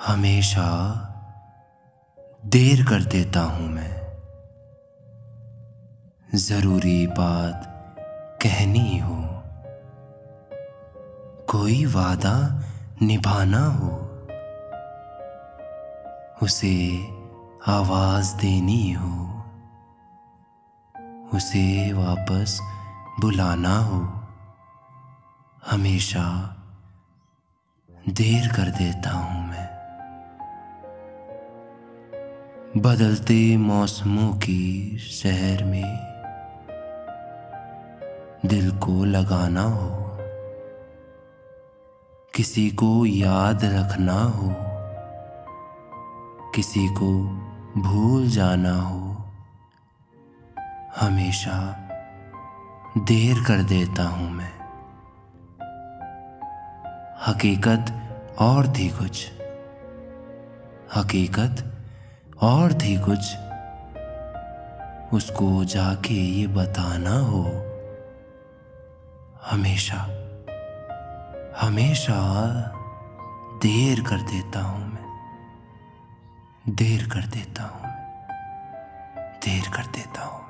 हमेशा देर कर देता हूँ मैं। ज़रूरी बात कहनी हो, कोई वादा निभाना हो, उसे आवाज़ देनी हो, उसे वापस बुलाना हो, हमेशा देर कर देता हूँ। बदलते मौसमों की शहर में। दिल को लगाना हो, किसी को याद रखना हो, किसी को भूल जाना हो। हमेशा देर कर देता हूँ मैं। हकीकत और थी कुछ। हकीकत और थी कुछ। उसको जाके ये बताना हो। हमेशा हमेशा देर कर देता हूँ मैं। देर कर देता हूँ। देर कर देता हूँ